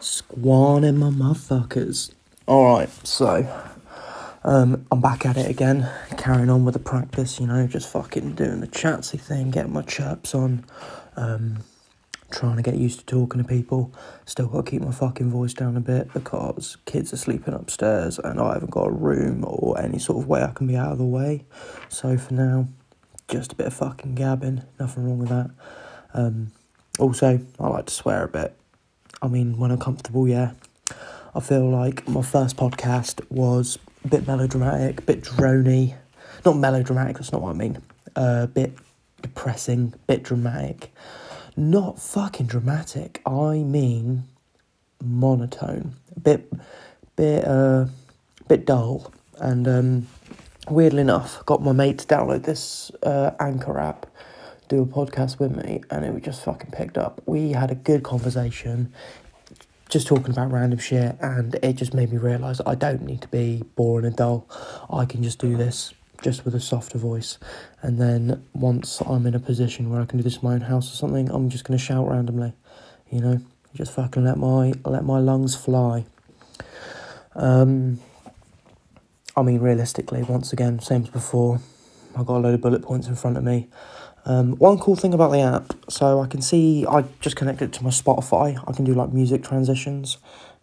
Squaning my motherfuckers. Alright, so um, I'm back at it again, carrying on with the practice, you know, just fucking doing the chatsy thing, getting my chirps on, um, trying to get used to talking to people. Still got to keep my fucking voice down a bit because kids are sleeping upstairs and I haven't got a room or any sort of way I can be out of the way. So for now, just a bit of fucking gabbing, nothing wrong with that. Um, also, I like to swear a bit. I mean, when I'm comfortable, yeah. I feel like my first podcast was a bit melodramatic, a bit drony. Not melodramatic, that's not what I mean. A uh, bit depressing, a bit dramatic. Not fucking dramatic. I mean monotone. A bit bit uh bit dull. And um weirdly enough, got my mate to download this uh, Anchor app do a podcast with me, and it just fucking picked up. We had a good conversation, just talking about random shit, and it just made me realise I don't need to be boring and dull. I can just do this just with a softer voice, and then once I'm in a position where I can do this in my own house or something, I'm just gonna shout randomly, you know, just fucking let my let my lungs fly. Um, I mean, realistically, once again, same as before. I've got a load of bullet points in front of me. Um, one cool thing about the app, so I can see I just connected it to my Spotify. I can do like music transitions.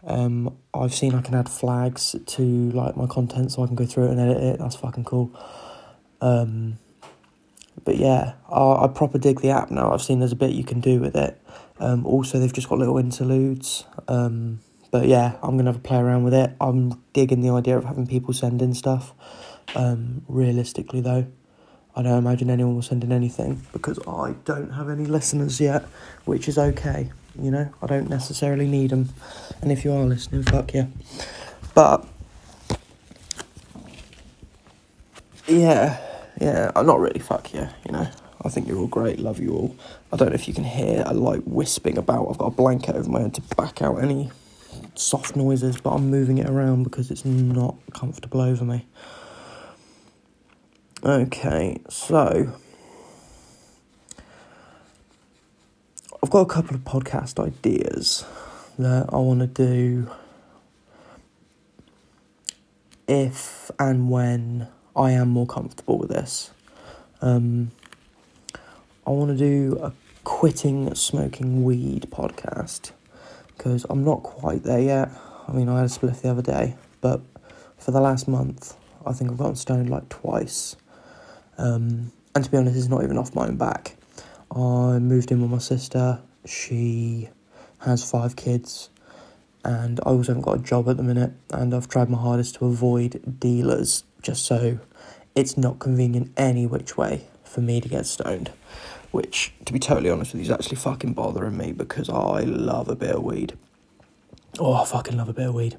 Um, I've seen I can add flags to like my content, so I can go through it and edit it. That's fucking cool. Um, but yeah, I, I proper dig the app now. I've seen there's a bit you can do with it. Um, also, they've just got little interludes. Um, but yeah, I'm gonna have a play around with it. I'm digging the idea of having people send in stuff. Um, realistically, though, I don't imagine anyone will send in anything because I don't have any listeners yet, which is okay. You know, I don't necessarily need them. And if you are listening, fuck yeah. But yeah, yeah, I'm not really fuck yeah. You know, I think you're all great. Love you all. I don't know if you can hear a light wisping about. I've got a blanket over my head to back out any soft noises, but I'm moving it around because it's not comfortable over me. Okay, so I've got a couple of podcast ideas that I want to do if and when I am more comfortable with this. Um, I want to do a quitting smoking weed podcast because I'm not quite there yet. I mean, I had a spliff the other day, but for the last month, I think I've gotten stoned like twice. Um, and to be honest, it's not even off my own back. I moved in with my sister. She has five kids, and I also haven't got a job at the minute. And I've tried my hardest to avoid dealers just so it's not convenient any which way for me to get stoned. Which, to be totally honest with you, is actually fucking bothering me because I love a bit of weed. Oh, I fucking love a bit of weed.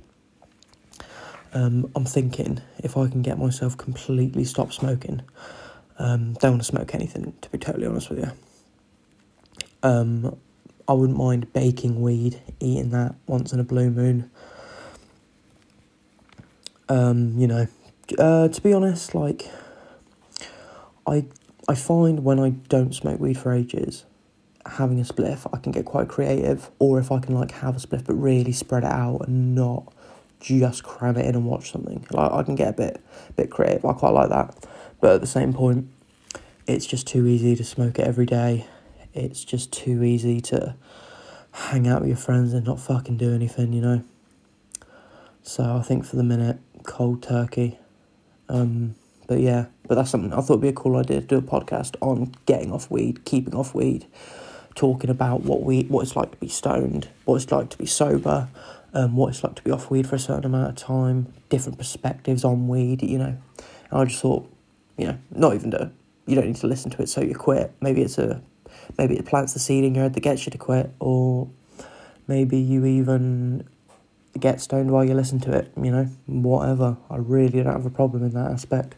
Um, I'm thinking if I can get myself completely stop smoking, um, don't want to smoke anything, to be totally honest with you. Um, I wouldn't mind baking weed, eating that once in a blue moon. Um, you know, uh, to be honest, like, I I find when I don't smoke weed for ages, having a spliff, I can get quite creative. Or if I can like have a spliff but really spread it out and not just cram it in and watch something, like I can get a bit bit creative. I quite like that. But at the same point, it's just too easy to smoke it every day. It's just too easy to hang out with your friends and not fucking do anything, you know. So I think for the minute, cold turkey. Um, but yeah, but that's something I thought would be a cool idea to do a podcast on getting off weed, keeping off weed, talking about what we what it's like to be stoned, what it's like to be sober, um, what it's like to be off weed for a certain amount of time, different perspectives on weed, you know. And I just thought you know, not even to, you don't need to listen to it so you quit. Maybe it's a, maybe it plants the seed in your head that gets you to quit, or maybe you even get stoned while you listen to it, you know, whatever. I really don't have a problem in that aspect.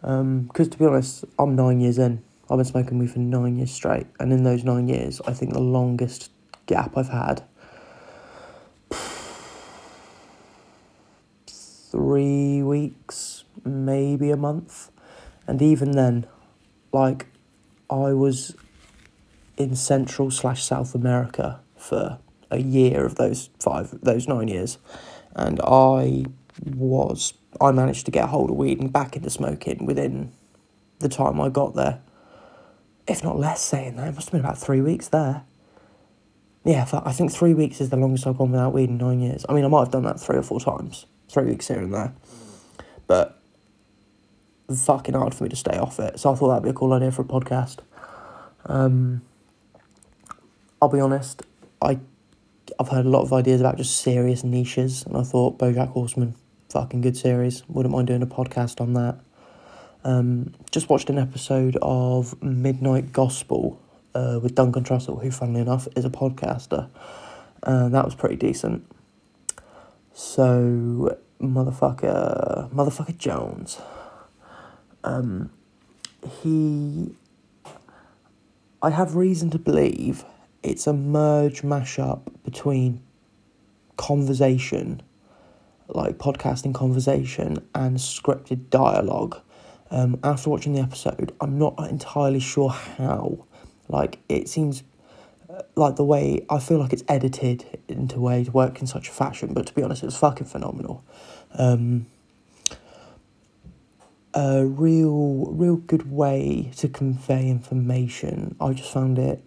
Because um, to be honest, I'm nine years in. I've been smoking weed for nine years straight, and in those nine years, I think the longest gap I've had three weeks maybe a month. And even then, like, I was in Central slash South America for a year of those five, those nine years, and I was I managed to get a hold of weed and back into smoking within the time I got there. If not less, saying that it must have been about three weeks there. Yeah, I think three weeks is the longest I've gone without weed in nine years. I mean, I might have done that three or four times, three weeks here and there, but fucking hard for me to stay off it. So I thought that'd be a cool idea for a podcast. Um, I'll be honest, I I've heard a lot of ideas about just serious niches, and I thought BoJack Horseman, fucking good series. Wouldn't mind doing a podcast on that. Um, just watched an episode of Midnight Gospel uh, with Duncan Trussell, who, funnily enough, is a podcaster. Uh, that was pretty decent. So, motherfucker, motherfucker Jones. Um, he, I have reason to believe it's a merge mashup between conversation, like podcasting conversation, and scripted dialogue. Um, after watching the episode, I'm not entirely sure how. Like, it seems uh, like the way I feel like it's edited into a way to work in such a fashion, but to be honest, it was fucking phenomenal. Um, a real, real good way to convey information. I just found it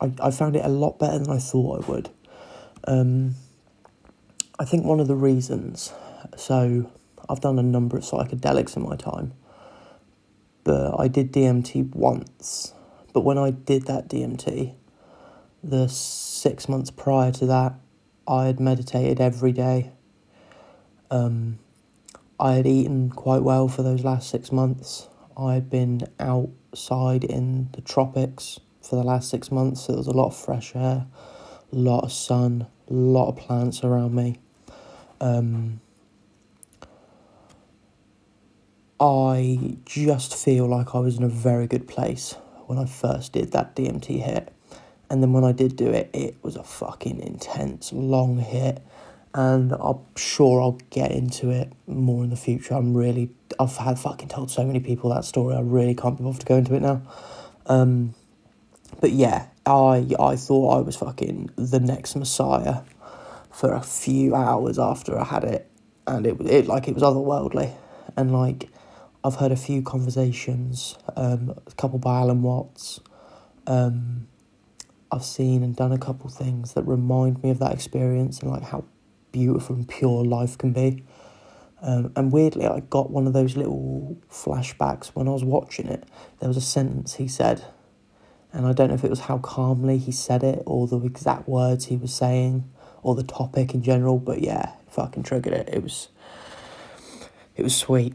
I, I found it a lot better than I thought I would. Um, I think one of the reasons, so I've done a number of psychedelics in my time, but I did DMT once. But when I did that DMT, the six months prior to that, I had meditated every day. Um, I had eaten quite well for those last six months. I had been outside in the tropics for the last six months. So there was a lot of fresh air, a lot of sun, a lot of plants around me. Um, I just feel like I was in a very good place when I first did that DMT hit. And then when I did do it, it was a fucking intense, long hit. And I'm sure I'll get into it more in the future. I'm really, I've had fucking told so many people that story. I really can't be bothered to go into it now. Um, but yeah, I I thought I was fucking the next Messiah for a few hours after I had it, and it it like it was otherworldly, and like I've heard a few conversations, um, a couple by Alan Watts. Um, I've seen and done a couple things that remind me of that experience and like how beautiful and pure life can be. Um, and weirdly, I got one of those little flashbacks when I was watching it. There was a sentence he said and I don't know if it was how calmly he said it or the exact words he was saying or the topic in general, but yeah, fucking triggered it. It was it was sweet.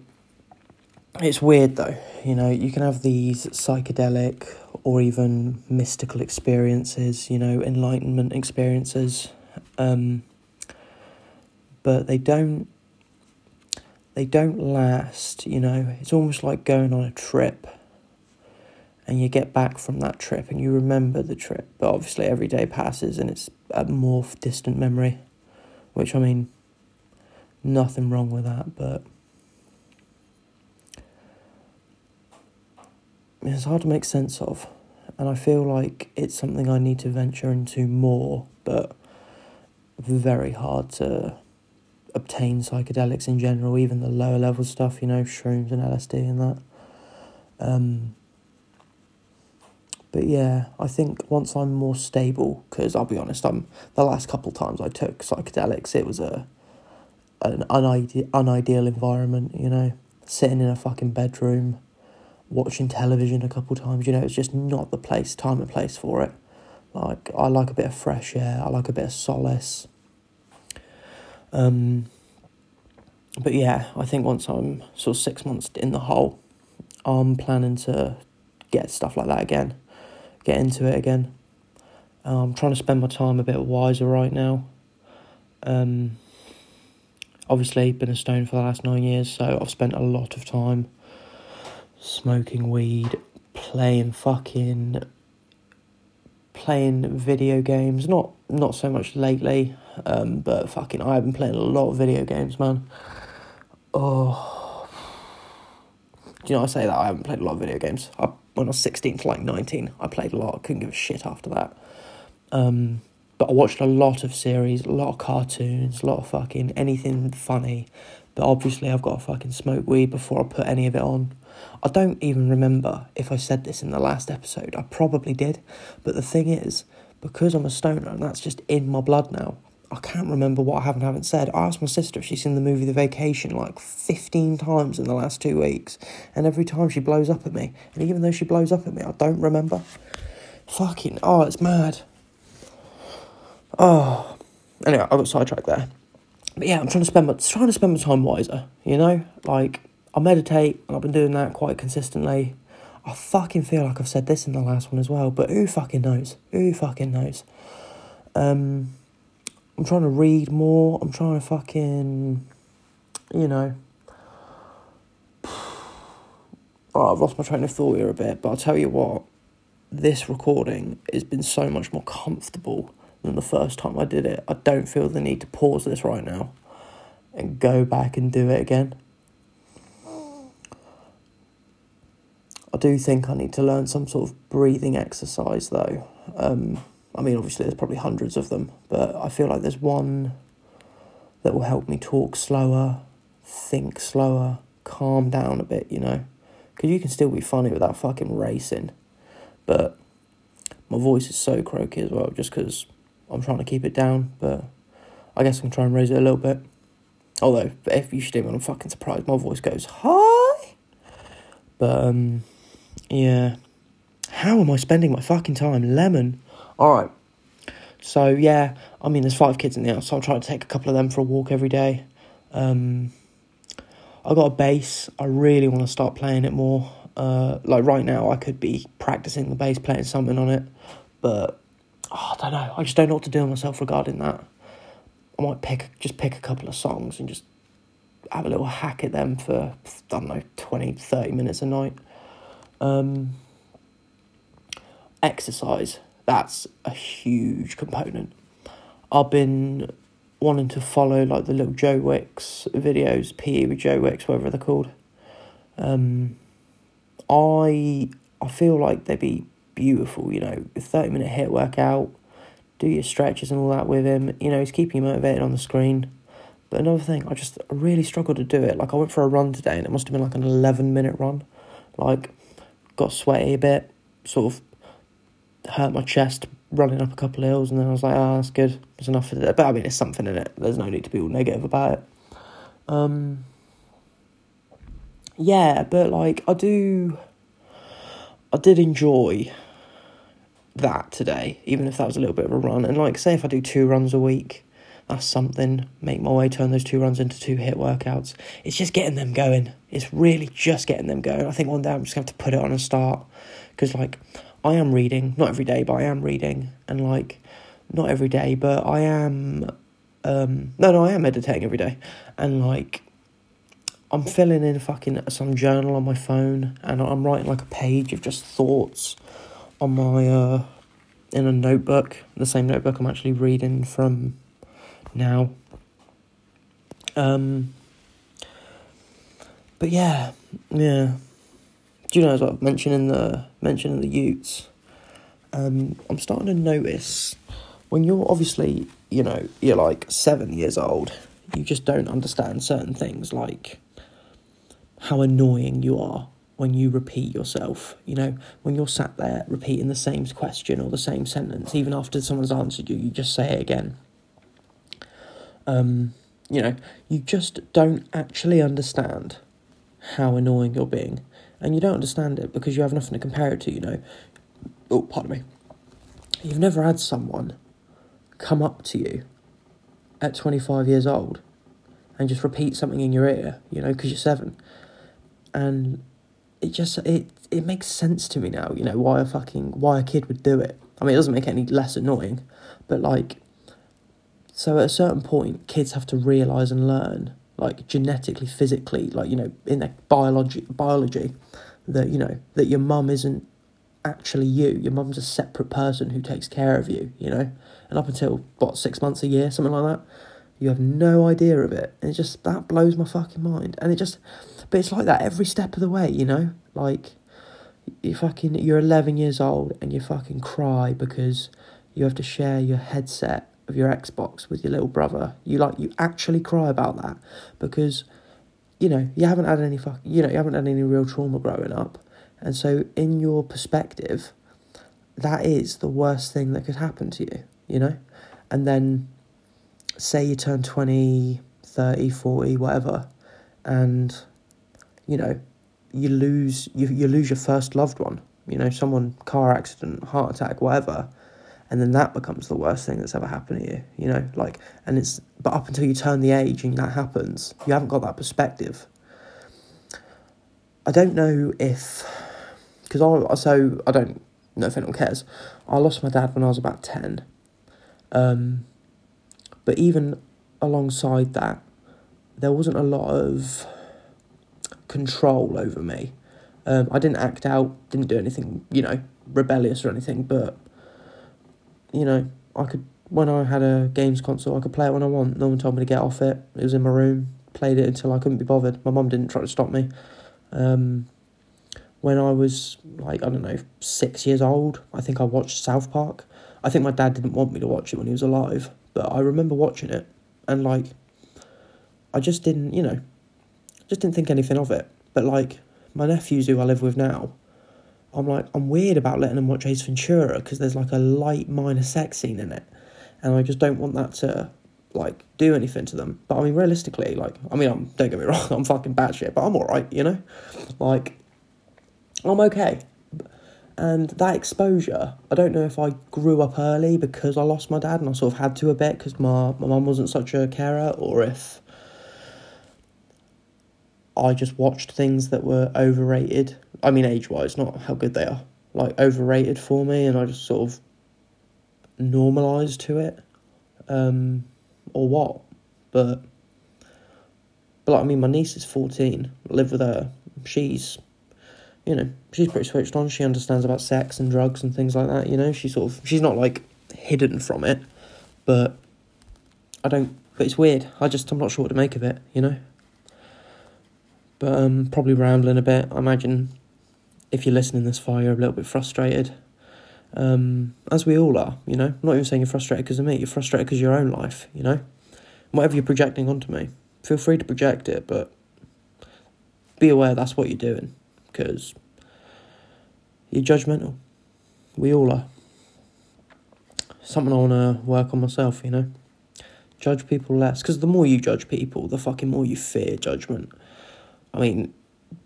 It's weird though, you know, you can have these psychedelic or even mystical experiences, you know, enlightenment experiences. Um, but they don't they don't last, you know. It's almost like going on a trip and you get back from that trip and you remember the trip. But obviously, every day passes and it's a more distant memory, which I mean, nothing wrong with that, but it's hard to make sense of. And I feel like it's something I need to venture into more, but very hard to obtain psychedelics in general, even the lower level stuff, you know, shrooms and LSD and that. Um, but yeah, I think once I'm more stable, because I'll be honest, I'm the last couple times I took psychedelics, it was a an unideal, unideal environment, you know, sitting in a fucking bedroom, watching television a couple times, you know, it's just not the place, time and place for it. Like I like a bit of fresh air, I like a bit of solace. Um, but yeah, I think once I'm sort of six months in the hole, I'm planning to get stuff like that again get into it again. Uh, I'm trying to spend my time a bit wiser right now. Um, obviously, been a stone for the last nine years, so I've spent a lot of time smoking weed, playing fucking playing video games. Not not so much lately, um, but fucking I've been playing a lot of video games, man. Oh, do you know I say that I haven't played a lot of video games? I when I was 16 to like 19, I played a lot. I couldn't give a shit after that. Um, but I watched a lot of series, a lot of cartoons, a lot of fucking anything funny. But obviously, I've got to fucking smoke weed before I put any of it on. I don't even remember if I said this in the last episode. I probably did. But the thing is, because I'm a stoner and that's just in my blood now, I can't remember what I have and haven't said. I asked my sister if she's seen the movie The Vacation like 15 times in the last two weeks, and every time she blows up at me. And even though she blows up at me, I don't remember. Fucking, oh, it's mad. Oh, anyway, I got sidetracked there. But yeah, I'm trying to spend my trying to spend my time wiser. You know, like I meditate, and I've been doing that quite consistently. I fucking feel like I've said this in the last one as well, but who fucking knows? Who fucking knows? Um, I'm trying to read more. I'm trying to fucking, you know. Oh, I've lost my train of thought here a bit, but I'll tell you what, this recording has been so much more comfortable than the first time I did it. I don't feel the need to pause this right now and go back and do it again. I do think I need to learn some sort of breathing exercise though. Um, I mean, obviously, there's probably hundreds of them, but I feel like there's one that will help me talk slower, think slower, calm down a bit, you know? Because you can still be funny without fucking racing. But my voice is so croaky as well, just because I'm trying to keep it down, but I guess I can try and raise it a little bit. Although, if you should me, I'm fucking surprised. My voice goes high. But, um, yeah. How am I spending my fucking time? Lemon. All right. So yeah, I mean, there's five kids in the house, so I'm trying to take a couple of them for a walk every day. Um, I got a bass. I really want to start playing it more. Uh, like right now, I could be practicing the bass, playing something on it, but oh, I don't know. I just don't know what to do myself regarding that. I might pick just pick a couple of songs and just have a little hack at them for I don't know 20, 30 minutes a night. Um, exercise that's a huge component. I've been wanting to follow like the little Joe Wicks videos, PE with Joe Wicks, whatever they're called. Um, I I feel like they'd be beautiful, you know, a 30 minute HIIT workout, do your stretches and all that with him. You know, he's keeping you motivated on the screen. But another thing, I just really struggled to do it. Like I went for a run today and it must have been like an 11 minute run. Like, got sweaty a bit, sort of hurt my chest running up a couple of hills, and then I was like, oh, that's good. There's enough of that. But I mean, it's something in it. There's no need to be all negative about it. Um, yeah, but like, I do. I did enjoy that today, even if that was a little bit of a run. And like, say if I do two runs a week, that's something. Make my way, turn those two runs into two HIIT workouts. It's just getting them going. It's really just getting them going. I think one day I'm just going to have to put it on and start. Because, like, I am reading, not every day, but I am reading, and like, not every day, but I am, um, no, no, I am meditating every day, and like, I'm filling in fucking some journal on my phone, and I'm writing like a page of just thoughts on my, uh, in a notebook, the same notebook I'm actually reading from now. Um, but yeah, yeah do you know as well mentioning the mentioning the Utes? Um, I'm starting to notice when you're obviously you know you're like seven years old, you just don't understand certain things like how annoying you are when you repeat yourself. You know, when you're sat there repeating the same question or the same sentence, even after someone's answered you, you just say it again. Um, you know, you just don't actually understand how annoying you're being and you don't understand it because you have nothing to compare it to, you know. Oh, pardon me. You've never had someone come up to you at 25 years old and just repeat something in your ear, you know, because you're seven. And it just, it, it makes sense to me now, you know, why a fucking, why a kid would do it. I mean, it doesn't make it any less annoying, but like, so at a certain point, kids have to realise and learn like genetically, physically, like you know, in their biology, biology, that you know that your mum isn't actually you. Your mum's a separate person who takes care of you. You know, and up until what six months a year, something like that, you have no idea of it. And it just that blows my fucking mind. And it just, but it's like that every step of the way. You know, like you fucking you're 11 years old and you fucking cry because you have to share your headset of your Xbox with your little brother. You like you actually cry about that because you know you haven't had any fuck you know you haven't had any real trauma growing up, and so in your perspective, that is the worst thing that could happen to you. You know, and then say you turn 20, 30, 40, whatever, and you know you lose you you lose your first loved one. You know, someone car accident, heart attack, whatever, and then that becomes the worst thing that's ever happened to you. You know, like, and it's but up until you turn the age and that happens, you haven't got that perspective. I don't know if because I so I don't know if anyone cares. I lost my dad when I was about ten. Um, but even alongside that, there wasn't a lot of control over me. Um, I didn't act out, didn't do anything, you know, rebellious or anything, but, you know, I could, when I had a games console, I could play it when I want. No one told me to get off it. It was in my room, played it until I couldn't be bothered. My mum didn't try to stop me. Um, when I was, like, I don't know, six years old, I think I watched South Park. I think my dad didn't want me to watch it when he was alive, but I remember watching it, and, like, I just didn't, you know, just didn't think anything of it. But like my nephews who I live with now, I'm like I'm weird about letting them watch Ace Ventura because there's like a light minor sex scene in it, and I just don't want that to like do anything to them. But I mean, realistically, like I mean, I'm, don't get me wrong, I'm fucking bad shit, but I'm all right, you know, like I'm okay. And that exposure, I don't know if I grew up early because I lost my dad and I sort of had to a bit because my my mum wasn't such a carer, or if I just watched things that were overrated. I mean, age wise, not how good they are. Like, overrated for me, and I just sort of normalised to it. Um, or what. But, but like, I mean, my niece is 14. I live with her. She's, you know, she's pretty switched on. She understands about sex and drugs and things like that, you know. She's sort of, she's not like hidden from it, but I don't, but it's weird. I just, I'm not sure what to make of it, you know. But um, probably rambling a bit. I imagine if you're listening this far, you're a little bit frustrated. Um, as we all are, you know. I'm not even saying you're frustrated because of me. You're frustrated because of your own life, you know. Whatever you're projecting onto me, feel free to project it, but be aware that's what you're doing because you're judgmental. We all are. Something I want to work on myself, you know. Judge people less because the more you judge people, the fucking more you fear judgment. I mean,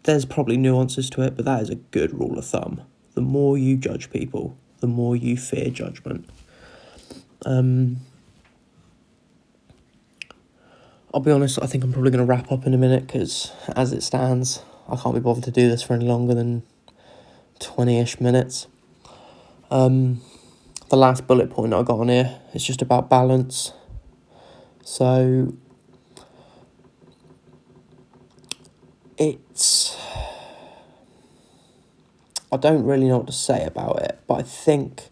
there's probably nuances to it, but that is a good rule of thumb. The more you judge people, the more you fear judgment. Um, I'll be honest, I think I'm probably going to wrap up in a minute because, as it stands, I can't be bothered to do this for any longer than 20 ish minutes. Um, the last bullet point I got on here is just about balance. So, it's. I don't really know what to say about it, but I think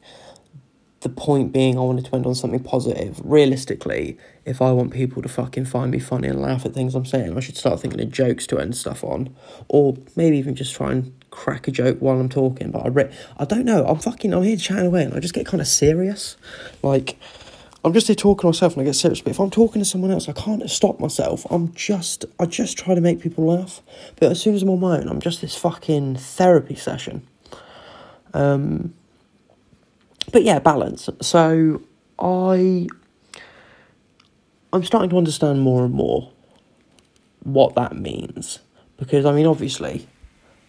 the point being I wanted to end on something positive. Realistically, if I want people to fucking find me funny and laugh at things I'm saying, I should start thinking of jokes to end stuff on. Or maybe even just try and crack a joke while I'm talking. But I re- I don't know. I'm fucking I'm here chatting away and I just get kind of serious. Like I'm just here talking to myself and I get serious. But if I'm talking to someone else, I can't stop myself. I'm just, I just try to make people laugh. But as soon as I'm on my own, I'm just this fucking therapy session. Um, but yeah, balance. So I, I'm starting to understand more and more what that means because I mean, obviously,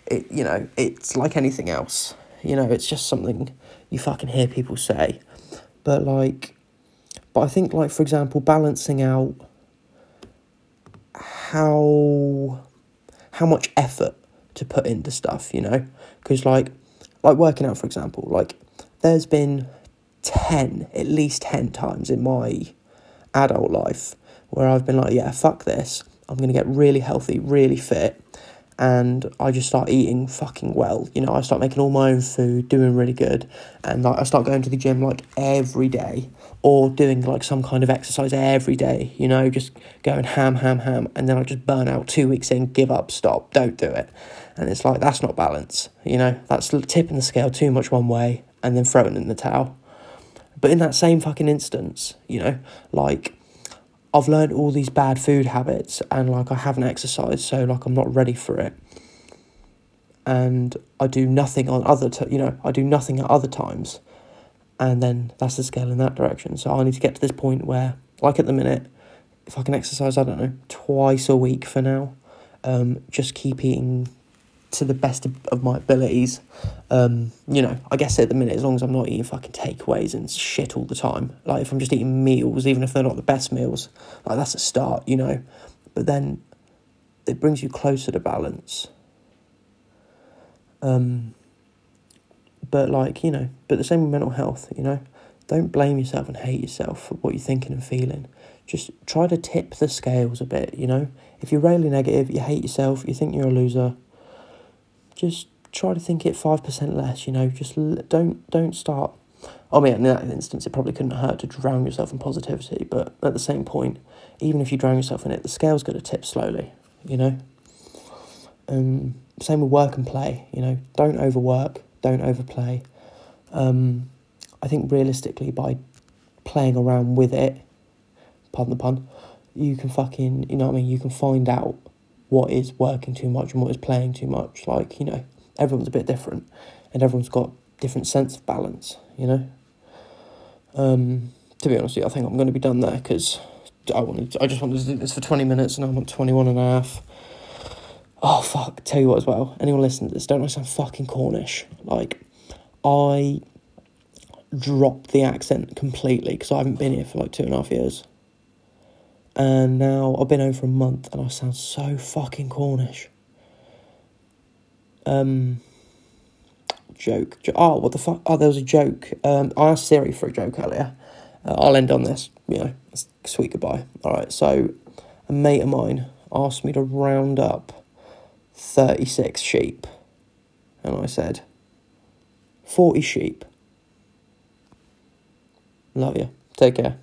it you know, it's like anything else. You know, it's just something you fucking hear people say, but like but I think, like for example, balancing out how how much effort to put into stuff, you know, because like like working out, for example, like there's been ten, at least ten times in my adult life where I've been like, yeah, fuck this. I'm gonna get really healthy, really fit, and I just start eating fucking well. You know, I start making all my own food, doing really good, and like I start going to the gym like every day, or doing like some kind of exercise every day. You know, just going ham, ham, ham, and then I just burn out two weeks in, give up, stop, don't do it, and it's like that's not balance. You know, that's tipping the scale too much one way and then throwing in the towel. But in that same fucking instance, you know, like I've learned all these bad food habits and like I haven't exercised, so like I'm not ready for it. And I do nothing on other, t- you know, I do nothing at other times, and then that's the scale in that direction. So I need to get to this point where, like at the minute, if I can exercise, I don't know, twice a week for now, um, just keep eating to the best of, my abilities. Um, you know, I guess at the minute, as long as I'm not eating fucking takeaways and shit all the time, like if I'm just eating meals, even if they're not the best meals, like that's a start, you know. But then it brings you closer to balance. Um, but like you know, but the same with mental health, you know, don't blame yourself and hate yourself for what you're thinking and feeling. Just try to tip the scales a bit, you know. If you're really negative, you hate yourself, you think you're a loser just try to think it 5% less, you know, just don't don't start. I mean, in that instance, it probably couldn't hurt to drown yourself in positivity, but at the same point, even if you drown yourself in it, the scale's going to tip slowly, you know? Um, same with work and play, you know, don't overwork, don't overplay. Um, I think realistically, by playing around with it, pardon the pun, you can fucking, you know what I mean, you can find out what is working too much and what is playing too much. Like, you know, everyone's a bit different and everyone's got different sense of balance, you know. Um, to be honest, you, I think I'm going to be done there because I wanted, I just wanted to do this for 20 minutes and I'm on 21 and a half. Oh, fuck. Tell you what, as well, anyone listening to this, don't I sound fucking Cornish? Like, I dropped the accent completely because I haven't been here for like two and a half years. And now I've been home for a month and I sound so fucking Cornish. Um, joke. Oh, what the fuck? Oh, there was a joke. Um, I asked Siri for a joke earlier. Uh, I'll end on this. You know, sweet goodbye. All right. So, a mate of mine asked me to round up thirty-six sheep, and I said, forty sheep. Love you. Take care.